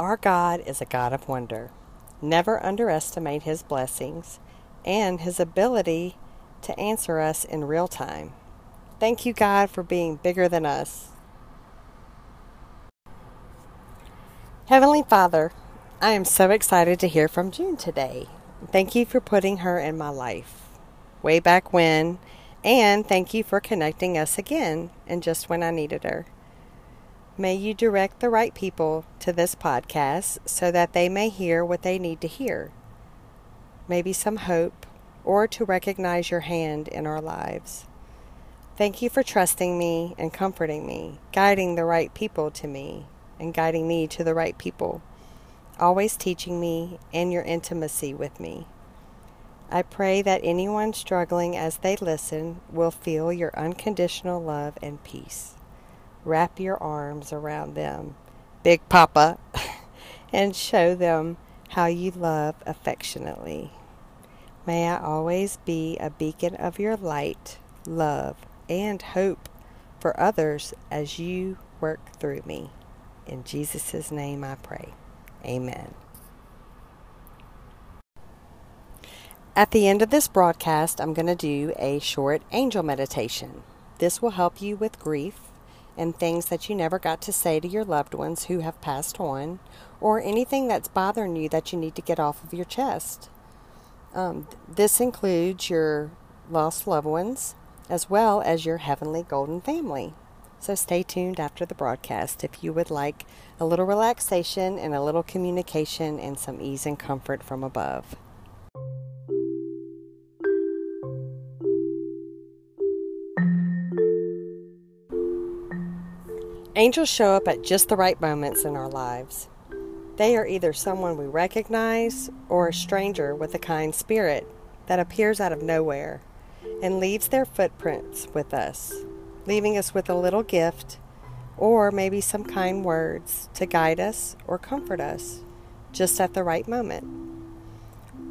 Our God is a God of wonder. Never underestimate His blessings and His ability to answer us in real time. Thank you, God, for being bigger than us. Heavenly Father, I am so excited to hear from June today. Thank you for putting her in my life way back when, and thank you for connecting us again and just when I needed her. May you direct the right people to this podcast so that they may hear what they need to hear. Maybe some hope or to recognize your hand in our lives. Thank you for trusting me and comforting me, guiding the right people to me, and guiding me to the right people, always teaching me and your intimacy with me. I pray that anyone struggling as they listen will feel your unconditional love and peace. Wrap your arms around them, Big Papa, and show them how you love affectionately. May I always be a beacon of your light, love, and hope for others as you work through me. In Jesus' name I pray. Amen. At the end of this broadcast, I'm going to do a short angel meditation. This will help you with grief and things that you never got to say to your loved ones who have passed on, or anything that's bothering you that you need to get off of your chest. Um, this includes your lost loved ones, as well as your heavenly golden family. So stay tuned after the broadcast if you would like a little relaxation and a little communication and some ease and comfort from above. Angels show up at just the right moments in our lives. They are either someone we recognize or a stranger with a kind spirit that appears out of nowhere and leaves their footprints with us, leaving us with a little gift or maybe some kind words to guide us or comfort us just at the right moment.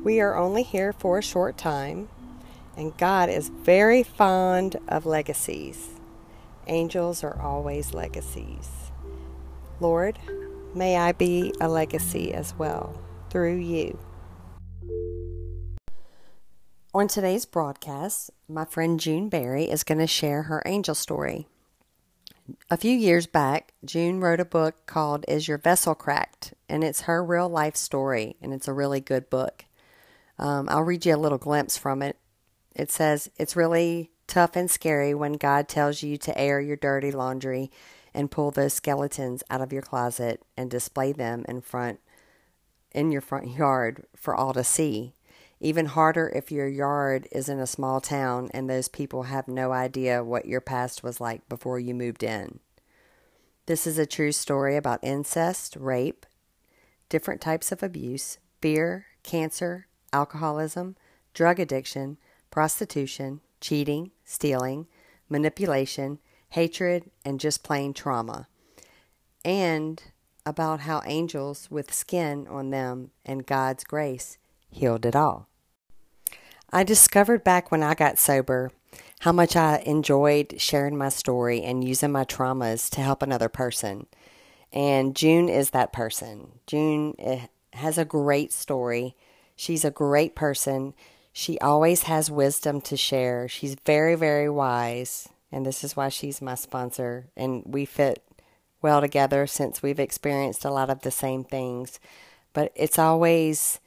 We are only here for a short time, and God is very fond of legacies. Angels are always legacies. Lord, may I be a legacy as well through you. On today's broadcast, my friend June Barry is going to share her angel story. A few years back, June wrote a book called Is Your Vessel Cracked? And it's her real life story, and it's a really good book. Um, I'll read you a little glimpse from it. It says, It's really tough and scary when God tells you to air your dirty laundry and pull those skeletons out of your closet and display them in front in your front yard for all to see. Even harder if your yard is in a small town and those people have no idea what your past was like before you moved in. This is a true story about incest, rape, different types of abuse, fear, cancer, alcoholism, drug addiction, prostitution, cheating, stealing, manipulation, hatred, and just plain trauma. And about how angels with skin on them and God's grace healed it all. I discovered back when I got sober how much I enjoyed sharing my story and using my traumas to help another person. And June is that person. June eh, has a great story. She's a great person. She always has wisdom to share. She's very, very wise. And this is why she's my sponsor. And we fit well together since we've experienced a lot of the same things. But it's always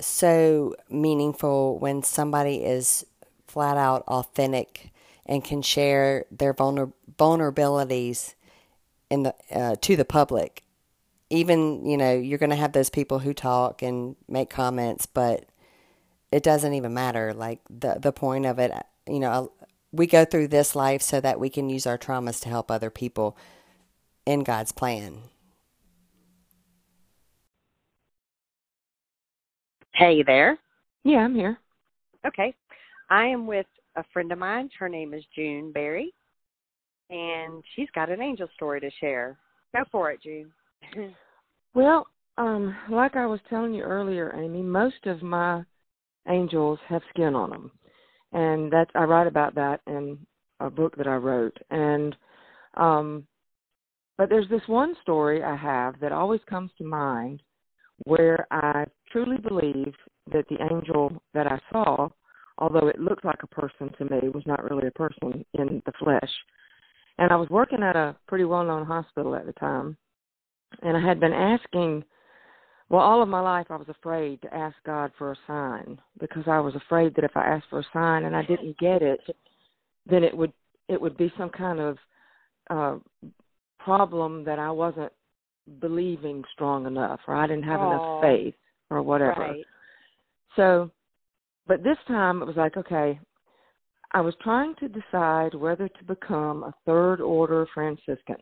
so meaningful when somebody is flat out authentic and can share their vulner- vulnerabilities in the uh, to the public. Even you know you're going to have those people who talk and make comments, but it doesn't even matter. Like the the point of it, you know, we go through this life so that we can use our traumas to help other people in God's plan. Hey there. Yeah, I'm here. Okay. I am with a friend of mine. Her name is June Berry, and she's got an angel story to share. Go for it, June. well, um, like I was telling you earlier, Amy, most of my angels have skin on them, and that I write about that in a book that I wrote. And um, but there's this one story I have that always comes to mind where I truly believe that the angel that I saw, although it looked like a person to me, was not really a person in the flesh. And I was working at a pretty well known hospital at the time. And I had been asking, well, all of my life I was afraid to ask God for a sign because I was afraid that if I asked for a sign and I didn't get it, then it would it would be some kind of uh problem that I wasn't believing strong enough or I didn't have Aww. enough faith or whatever. Right. So, but this time it was like, okay, I was trying to decide whether to become a third order Franciscan.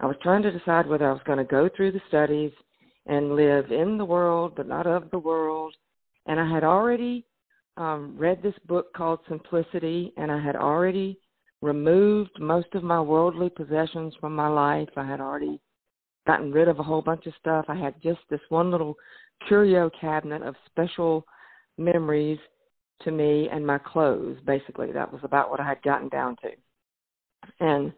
I was trying to decide whether I was going to go through the studies and live in the world but not of the world. And I had already um, read this book called Simplicity, and I had already removed most of my worldly possessions from my life. I had already gotten rid of a whole bunch of stuff. I had just this one little curio cabinet of special memories to me and my clothes, basically. That was about what I had gotten down to. And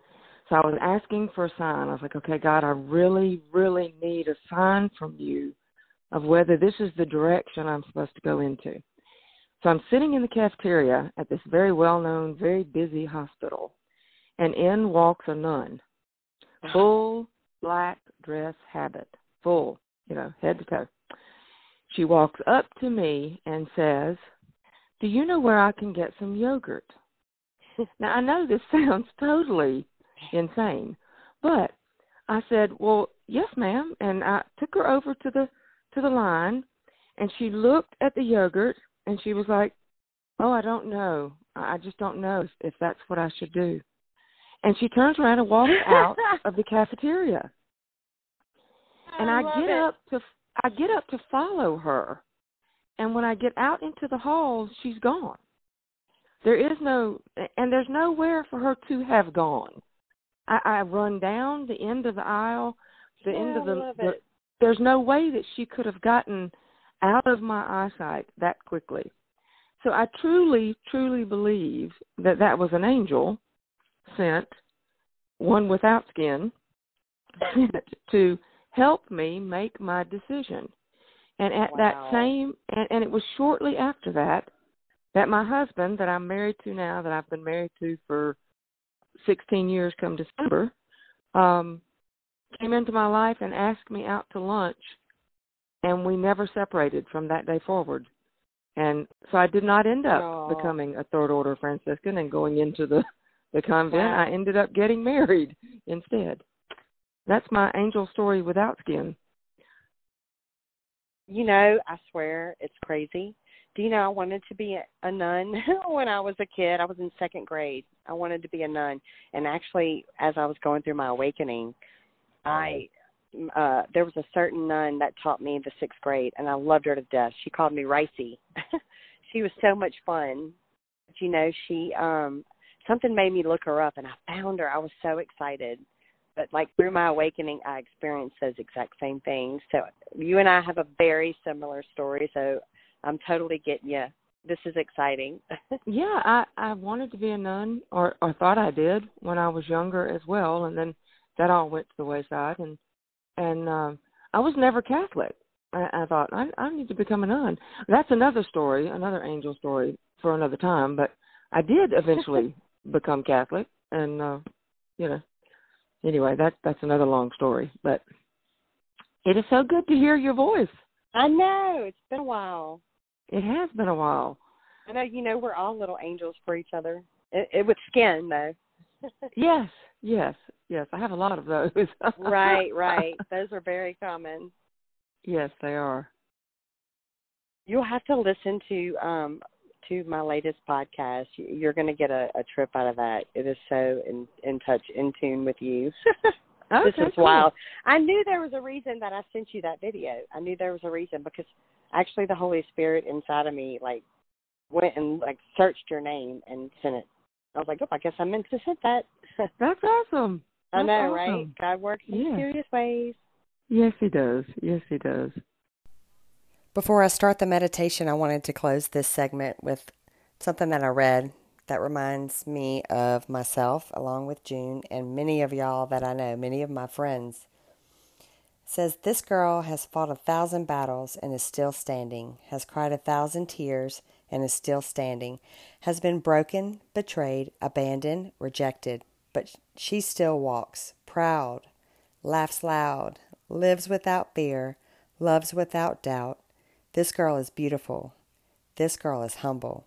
so I was asking for a sign. I was like, okay, God, I really, really need a sign from you of whether this is the direction I'm supposed to go into. So I'm sitting in the cafeteria at this very well known, very busy hospital, and in walks a nun, full black dress habit, full, you know, head to toe. She walks up to me and says, Do you know where I can get some yogurt? now, I know this sounds totally insane, but I said, Well, yes, ma'am. And I took her over to the to the line and she looked at the yogurt and she was like, Oh, I don't know. I just don't know if, if that's what I should do. And she turns around and walks out of the cafeteria. And I, I get it. up to I get up to follow her. And when I get out into the hall, she's gone. There is no and there's nowhere for her to have gone. I, I run down the end of the aisle, the end of the, the there's no way that she could have gotten out of my eyesight that quickly. So I truly, truly believe that that was an angel sent, one without skin, sent to help me make my decision. And at that same, and, and it was shortly after that that my husband, that I'm married to now, that I've been married to for 16 years come December, um, came into my life and asked me out to lunch, and we never separated from that day forward. And so I did not end up Aw. becoming a third order Franciscan and going into the the convent. Wow. I ended up getting married instead. That's my angel story without skin. You know, I swear it's crazy. Do you know I wanted to be a, nun when I was a kid? I was in second grade. I wanted to be a nun, and actually, as I was going through my awakening, I uh there was a certain nun that taught me in the sixth grade, and I loved her to death. She called me Ricey. she was so much fun. But, you know, she um something made me look her up, and I found her. I was so excited but like through my awakening i experienced those exact same things so you and i have a very similar story so i'm totally getting you this is exciting Yeah, I I wanted to be a nun, or or thought I did when I was younger as well, and then that all went to the wayside, and and um, I was never Catholic. I, I thought I I need to become a nun. That's another story, another angel story for another time. But I did eventually become Catholic, and uh, you know, anyway, that that's another long story. But it is so good to hear your voice. i know it's been a while It has been a while. i know you know we're all little angels for each other it, it with skin though Yes, yes, yes. I have a lot of those. right right those are very common Yes, they are. you'll have to listen to um to my latest podcast You- you're going to get a, a trip out of that it is so in in touch in tune with you this Okay, is cool. wild. I knew there was a reason that I sent you that video. I knew there was a reason because actually the Holy Spirit inside of me like went and like searched your name and sent it. I was like, oh, I guess I meant to send that. That's awesome. I That's know, right? God works in Yeah. mysterious ways. Yes, he does. Yes, he does. Before I start the meditation, I wanted to close this segment with something that I read that reminds me of myself, along with June, and many of y'all that I know, many of my friends. Says, This girl has fought a thousand battles and is still standing, has cried a thousand tears and is still standing, has been broken, betrayed, abandoned, rejected, but she still walks, proud, laughs loud, lives without fear, loves without doubt. This girl is beautiful. This girl is humble.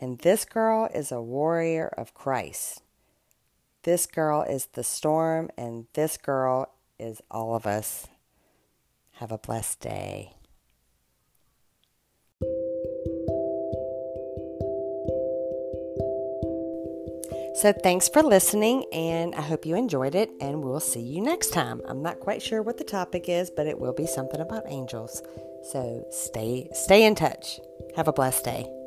And this girl is a warrior of Christ. This girl is the storm, and this girl is all of us. Have a blessed day. So, thanks for listening, and I hope you enjoyed it, and we'll see you next time. I'm not quite sure what the topic is, but it will be something about angels. So, stay stay in touch. Have a blessed day.